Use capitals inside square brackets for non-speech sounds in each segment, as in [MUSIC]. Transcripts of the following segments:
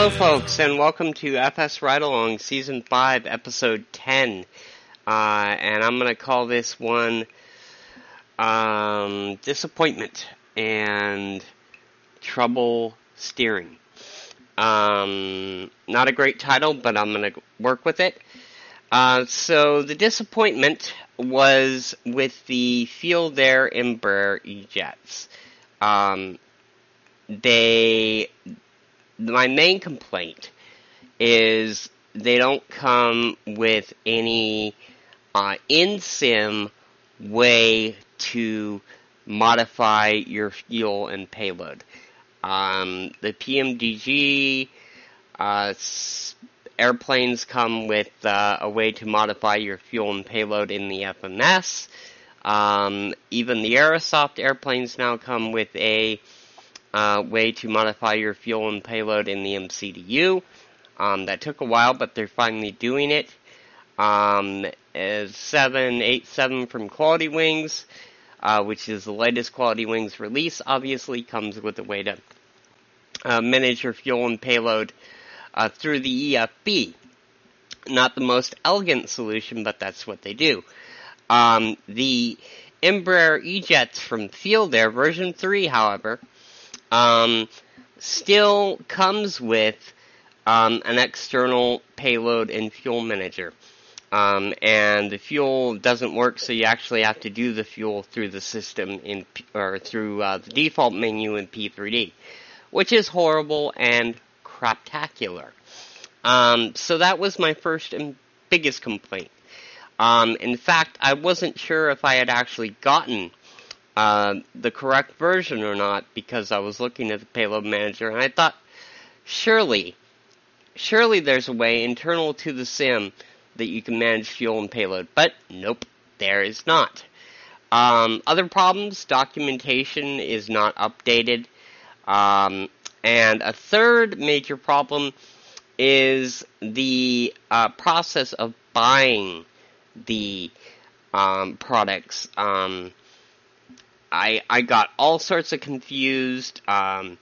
Hello, folks, and welcome to FS Ride Along Season 5, Episode 10. Uh, and I'm going to call this one um, Disappointment and Trouble Steering. Um, not a great title, but I'm going to work with it. Uh, so, the disappointment was with the FeelThere Embraer E-Jets. Um, they my main complaint is they don't come with any uh, in sim way to modify your fuel and payload. Um, the PMDG uh, airplanes come with uh, a way to modify your fuel and payload in the FMS. Um, even the Aerosoft airplanes now come with a uh, way to modify your fuel and payload in the MCDU. Um, that took a while, but they're finally doing it. Um, as 787 from Quality Wings, uh, which is the latest Quality Wings release, obviously comes with a way to uh, manage your fuel and payload uh, through the EFB. Not the most elegant solution, but that's what they do. Um, the Embraer E-Jets from FeelThere version 3, however, um, still comes with um, an external payload and fuel manager. Um, and the fuel doesn't work, so you actually have to do the fuel through the system in P- or through uh, the default menu in P3D, which is horrible and craptacular. Um, so that was my first and biggest complaint. Um, in fact, I wasn't sure if I had actually gotten uh, the correct version or not because I was looking at the payload manager and I thought, surely, surely there's a way internal to the sim that you can manage fuel and payload. But nope, there is not. Um, other problems, documentation is not updated. Um, and a third major problem is the uh, process of buying the um, products. Um, I I got all sorts of confused. Um,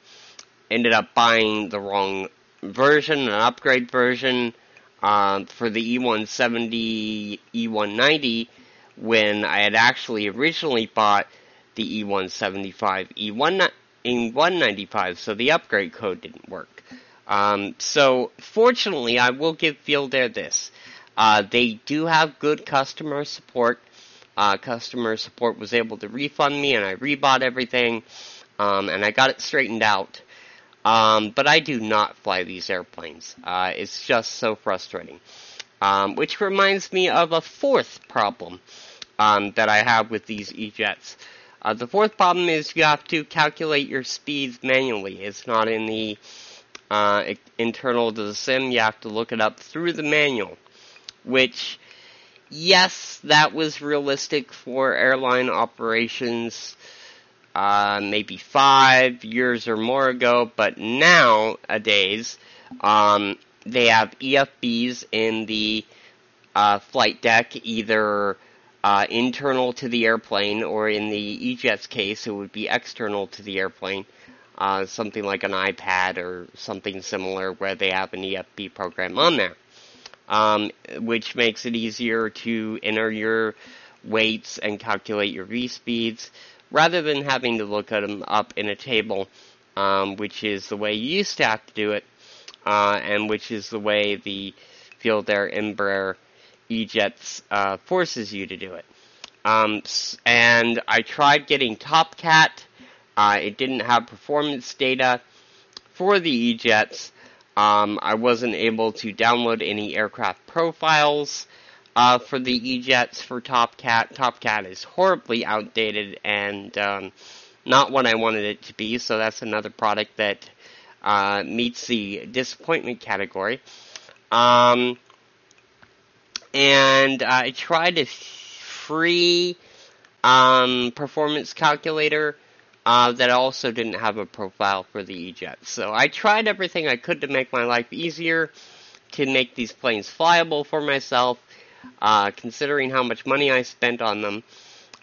ended up buying the wrong version, an upgrade version um, for the E170, E190, when I had actually originally bought the E175, E1 E195, so the upgrade code didn't work. Um, so fortunately, I will give FeelThere this. Uh, they do have good customer support. Uh, customer support was able to refund me, and I rebought everything, um, and I got it straightened out. Um, but I do not fly these airplanes. Uh, it's just so frustrating. Um, which reminds me of a fourth problem um, that I have with these E-jets. Uh, the fourth problem is you have to calculate your speeds manually. It's not in the uh, internal to the sim. You have to look it up through the manual. Which, yes, that was realistic for airline operations uh, maybe five years or more ago, but nowadays um, they have EFBs in the uh, flight deck, either uh, internal to the airplane, or in the E-Jet's case, it would be external to the airplane. Uh, something like an iPad or something similar where they have an EFB program on there, um, which makes it easier to enter your weights and calculate your V speeds rather than having to look at them up in a table, um, which is the way you used to have to do it, uh, and which is the way the FeelThere Embraer E-Jets uh, forces you to do it. Um, and I tried getting TopCat. Uh, it didn't have performance data for the E-Jets. Um, I wasn't able to download any aircraft profiles uh, for the E-Jets for TopCat. TopCat is horribly outdated and um, not what I wanted it to be, so that's another product that uh, meets the disappointment category. Um, and I tried a free um, performance calculator uh, that also didn't have a profile for the E-Jet. So I tried everything I could to make my life easier, to make these planes flyable for myself, uh, considering how much money I spent on them.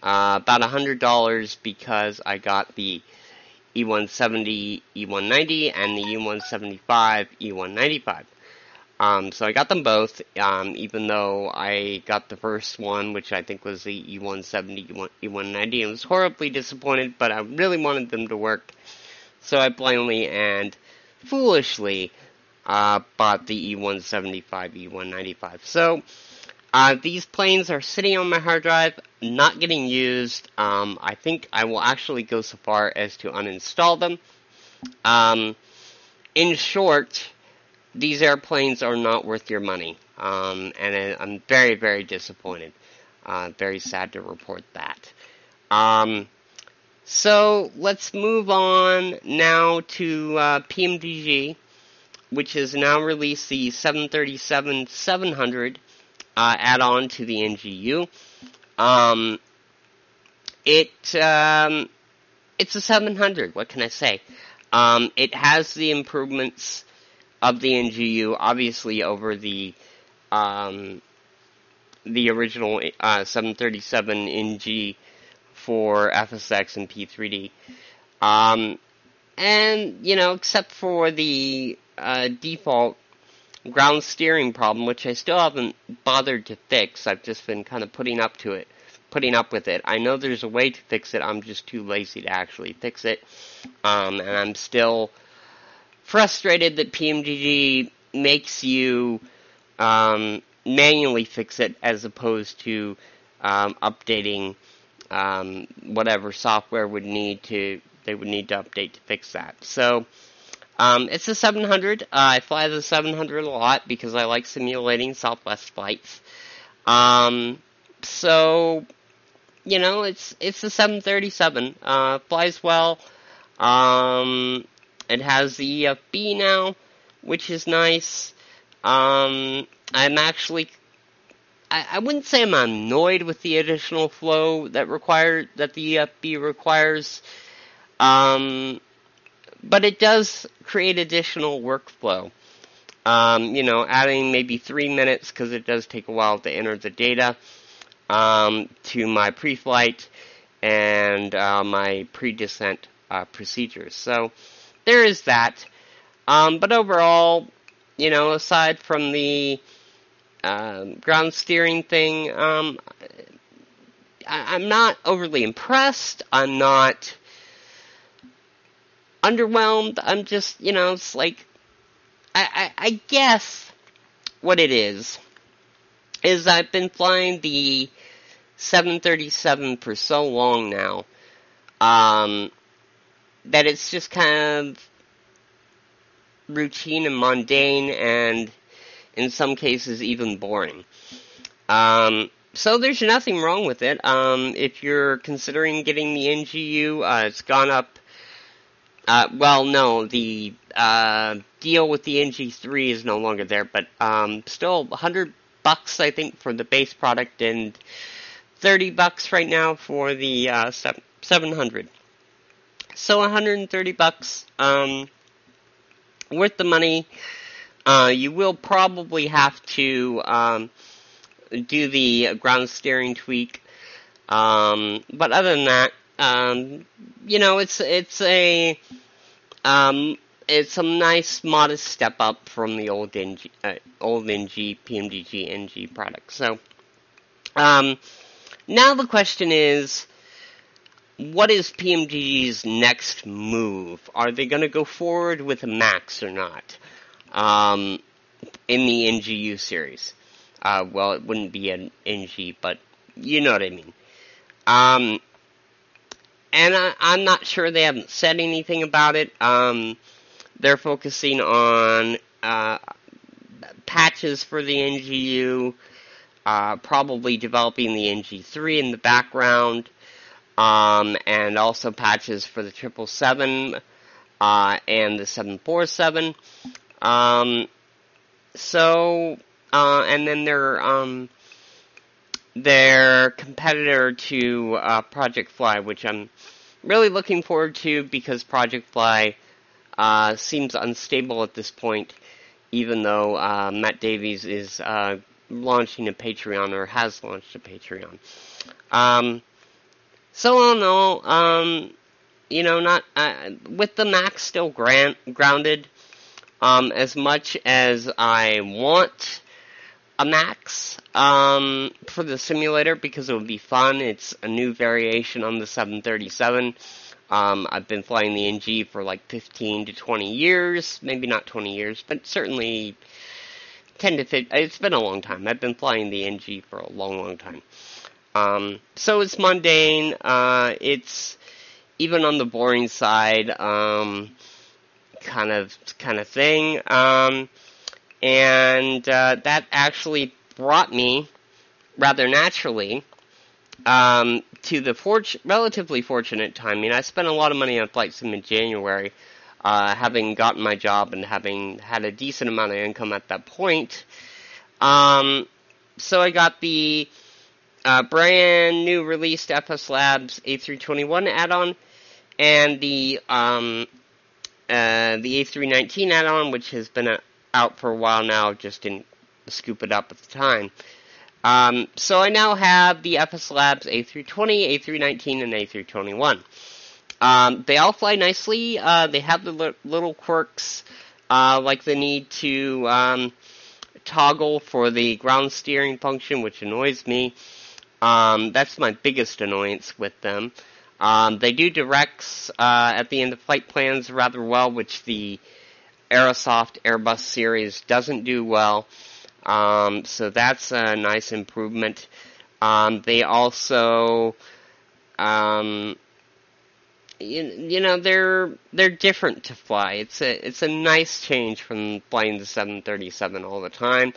Uh, about a hundred dollars because I got the E170, E190, and the E175, E195. Um, so I got them both, um, even though I got the first one, which I think was the E170, E190, and was horribly disappointed, but I really wanted them to work. So I blindly and foolishly uh, bought the E175, E195. So uh, these planes are sitting on my hard drive, not getting used. Um, I think I will actually go so far as to uninstall them. Um, in short, these airplanes are not worth your money, um, and I'm very, very disappointed. Uh, very sad to report that. Um, so let's move on now to uh, PMDG, which has now released the 737 700 uh, add-on to the NGU. Um, it um, it's a 700. What can I say? Um, it has the improvements of the NGU, obviously over the um, the original uh, 737 NG for FSX and P3D. Um, and, you know, except for the uh, default ground steering problem, which I still haven't bothered to fix, I've just been kind of putting up to it, putting up with it. I know there's a way to fix it, I'm just too lazy to actually fix it. Um, and I'm still frustrated that PMDG makes you um, manually fix it as opposed to um, updating um, whatever software would need to they would need to update to fix that. So um, it's a 700. Uh, I fly the 700 a lot because I like simulating Southwest flights. Um, so you know it's it's a 737. Uh, flies well. Um, it has the EFB now, which is nice. Um, I'm actually I, I wouldn't say I'm annoyed with the additional flow that required that the EFB requires, um, but it does create additional workflow. Um, you know, adding maybe three minutes because it does take a while to enter the data um, to my pre-flight and uh, my pre-descent uh, procedures. So there is that. Um, but overall, you know, aside from the um, ground steering thing. Um, I, am not overly impressed. I'm not underwhelmed. I'm just, you know, it's like, I, I, I guess what it is, is I've been flying the 737 for so long now, um, that it's just kind of routine and mundane and in some cases even boring. Um, so there's nothing wrong with it. Um, if you're considering getting the NGU, uh, it's gone up. Uh, well, no, the uh, deal with the NG3 is no longer there, but um, still 100 bucks I think for the base product and 30 bucks right now for the uh, 700. So 130 bucks, um, worth the money. Uh, you will probably have to um, do the ground steering tweak, um, but other than that, um, you know, it's it's a um, it's a nice modest step up from the old NG, uh, old NG PMDG NG product. So um, now the question is what is PMDG's next move? Are they going to go forward with max or not? um, in the NGU series. Uh, well, it wouldn't be an NG, but you know what I mean. Um, and I, am not sure they haven't said anything about it. Um, they're focusing on uh, patches for the NGU, uh, probably developing the NG3 in the background, um, and also patches for the 777 uh, and the 747. Um, so, uh, and then their um, their competitor to uh, Project Fly, which I'm really looking forward to because Project Fly uh, seems unstable at this point, even though uh, Matt Davies is uh, launching a Patreon or has launched a Patreon. Um, so all in all, um, you know, not uh, with the max still grant, grounded. Um, as much as I want a max um, for the simulator because it would be fun. It's a new variation on the 737. Um, I've been flying the NG for like 15 to 20 years, maybe not 20 years, but certainly 10 to 15. It's been a long time. I've been flying the NG for a long, long time. Um, so it's mundane. Uh, it's even on the boring side, um, kind of kind of thing. Um, and uh, that actually brought me rather naturally um, to the fort- relatively fortunate timing. I spent a lot of money on flight sim in January, uh, having gotten my job and having had a decent amount of income at that point. Um, so I got the uh, brand new released FS Labs A321 add-on and the um, uh, the A319 add-on, which has been a, out for a while now, just didn't scoop it up at the time. Um, so I now have the FS Labs A320, A319, and A321. Um, they all fly nicely. Uh, they have the li- little quirks, uh, like the need to um, toggle for the ground steering function, which annoys me. Um, that's my biggest annoyance with them. Um, they do directs uh, at the end of flight plans rather well, which the Aerosoft Airbus series doesn't do well. Um, so that's a nice improvement. Um, they also, um, you, you know, they're they're different to fly. It's a it's a nice change from flying the 737 all the time.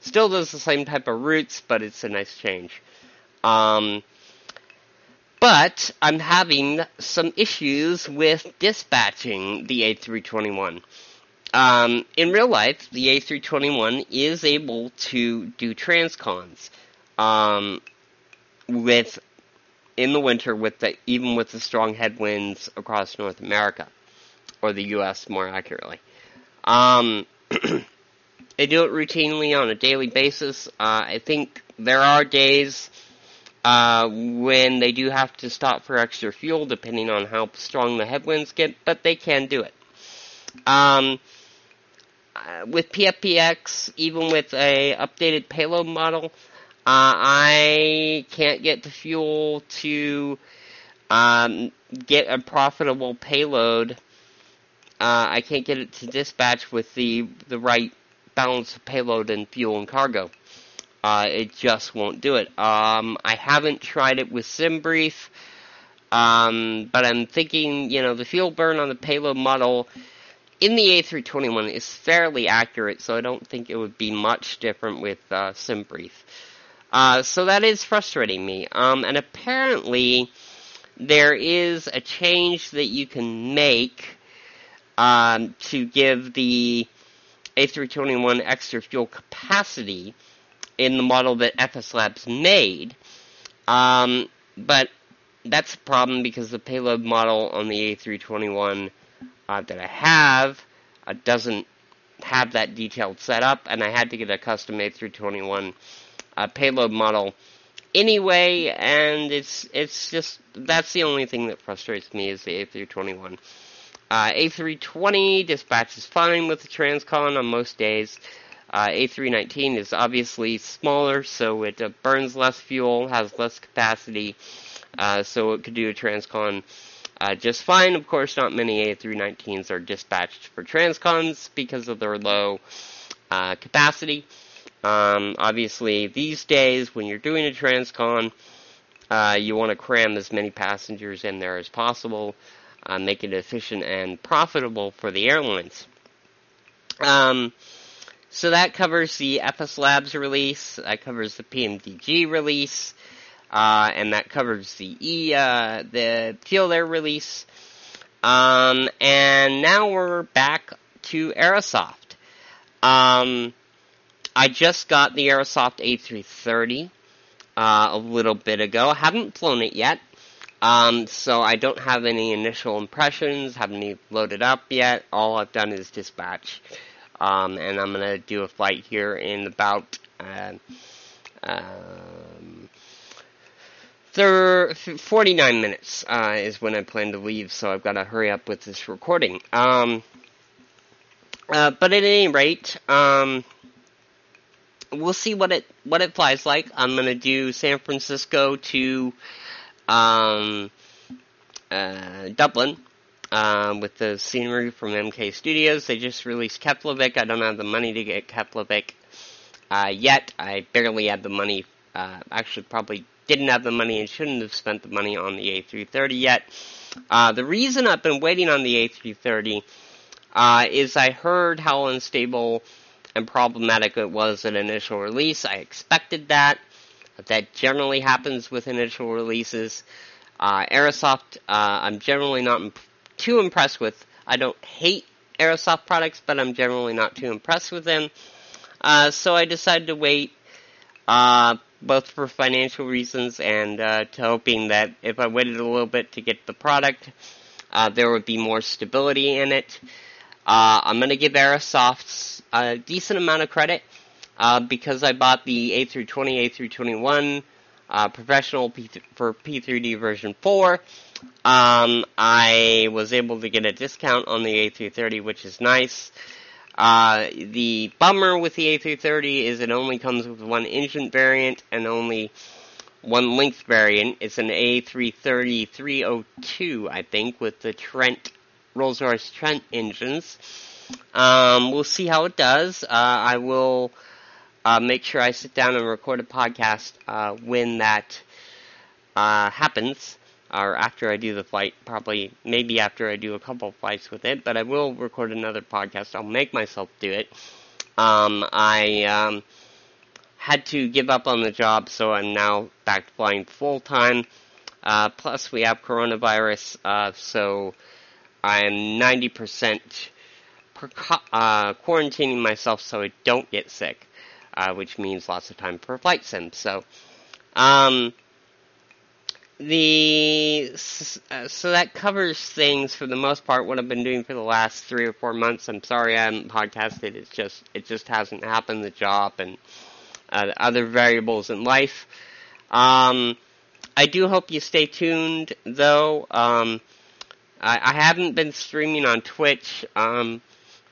Still does the same type of routes, but it's a nice change. Um, but I'm having some issues with dispatching the A321. Um, in real life, the A321 is able to do transcons um, with in the winter with the even with the strong headwinds across North America or the U.S. more accurately. Um, [CLEARS THROAT] they do it routinely on a daily basis. Uh, I think there are days uh, when they do have to stop for extra fuel, depending on how strong the headwinds get, but they can do it. Um, uh, with PFPX, even with a updated payload model, uh, I can't get the fuel to um, get a profitable payload. Uh, I can't get it to dispatch with the the right balance of payload and fuel and cargo. Uh, it just won't do it. Um, I haven't tried it with SimBrief, um, but I'm thinking, you know, the fuel burn on the payload model in the A321 is fairly accurate, so I don't think it would be much different with uh, SimBrief. Uh, so that is frustrating me. Um, and apparently, there is a change that you can make um, to give the A321 extra fuel capacity in the model that FS Labs made. Um, but that's a problem because the payload model on the A321 uh, that I have uh, doesn't have that detailed setup, and I had to get a custom A321 uh, payload model anyway, and it's it's just that's the only thing that frustrates me is the A321. Uh, A320 dispatches fine with the transcon on most days. Uh, A319 is obviously smaller, so it uh, burns less fuel, has less capacity, uh, so it could do a transcon uh, just fine. Of course, not many A319s are dispatched for transcons because of their low uh, capacity. Um, obviously, these days, when you're doing a transcon, uh, you want to cram as many passengers in there as possible, make it efficient and profitable for the airlines. Um, so that covers the FS Labs release, that covers the PMDG release, uh, and that covers the E, uh, the Air release. Um, and now we're back to Aerosoft. Um, I just got the Aerosoft A330 uh, a little bit ago. I haven't flown it yet, um, so I don't have any initial impressions. Haven't loaded up yet. All I've done is dispatch. Um, and I'm to do a flight here in about uh, um, thir- 49 minutes uh, is when I plan to leave, so I've got to hurry up with this recording. Um, uh, but at any rate, um, we'll see what it what it flies like. I'm gonna do San Francisco to um, uh, Dublin um, with the scenery from MK Studios. They just released Keflavik. I don't have the money to get Keflavik uh, yet. I barely had the money. Uh, actually, probably didn't have the money and shouldn't have spent the money on the A330 yet. Uh, the reason I've been waiting on the A330 uh, is I heard how unstable and problematic it was at initial release. I expected that. That generally happens with initial releases. Uh, Aerosoft, uh, I'm generally not too impressed with. I don't hate Aerosoft products, but I'm generally not too impressed with them. Uh, so I decided to wait, uh, both for financial reasons and uh, to hoping that if I waited a little bit to get the product, uh, there would be more stability in it. Uh, I'm going to give Aerosoft a decent amount of credit uh, because I bought the A320, A321 uh, professional P- for P3D version 4. Um, I was able to get a discount on the A330, which is nice. Uh, the bummer with the A330 is it only comes with one engine variant and only one length variant. It's an A330 302, I think, with the Trent Rolls-Royce Trent engines. Um, we'll see how it does. Uh, I will uh, make sure I sit down and record a podcast uh, when that uh, happens, or after I do the flight. Probably, maybe after I do a couple flights with it. But I will record another podcast. I'll make myself do it. Um, I um, had to give up on the job, so I'm now back flying full time. Uh, plus, we have coronavirus, uh, so I'm 90% uh, quarantining myself so I don't get sick, uh, which means lots of time for flight sim. So, um, the uh, so that covers things for the most part. What I've been doing for the last three or four months. I'm sorry I haven't podcasted. It's just it just hasn't happened. The job and uh, other variables in life. Um, I do hope you stay tuned, though. Um, I, I haven't been streaming on Twitch um,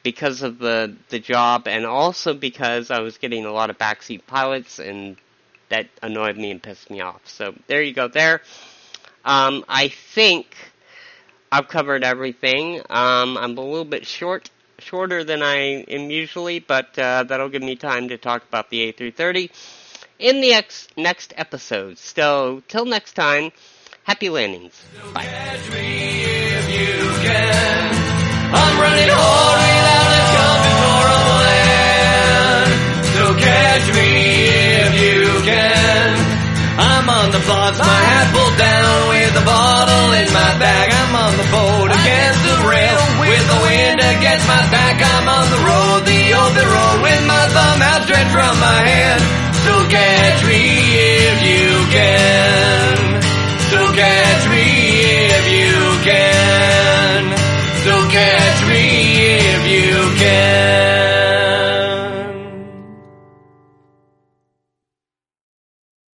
because of the the job, and also because I was getting a lot of backseat pilots, and that annoyed me and pissed me off. So there you go. There, um, I think I've covered everything. Um, I'm a little bit short, shorter than I am usually, but uh, that'll give me time to talk about the A330 in the ex- next episode. So till next time. Happy landings. Bye. I'm running hard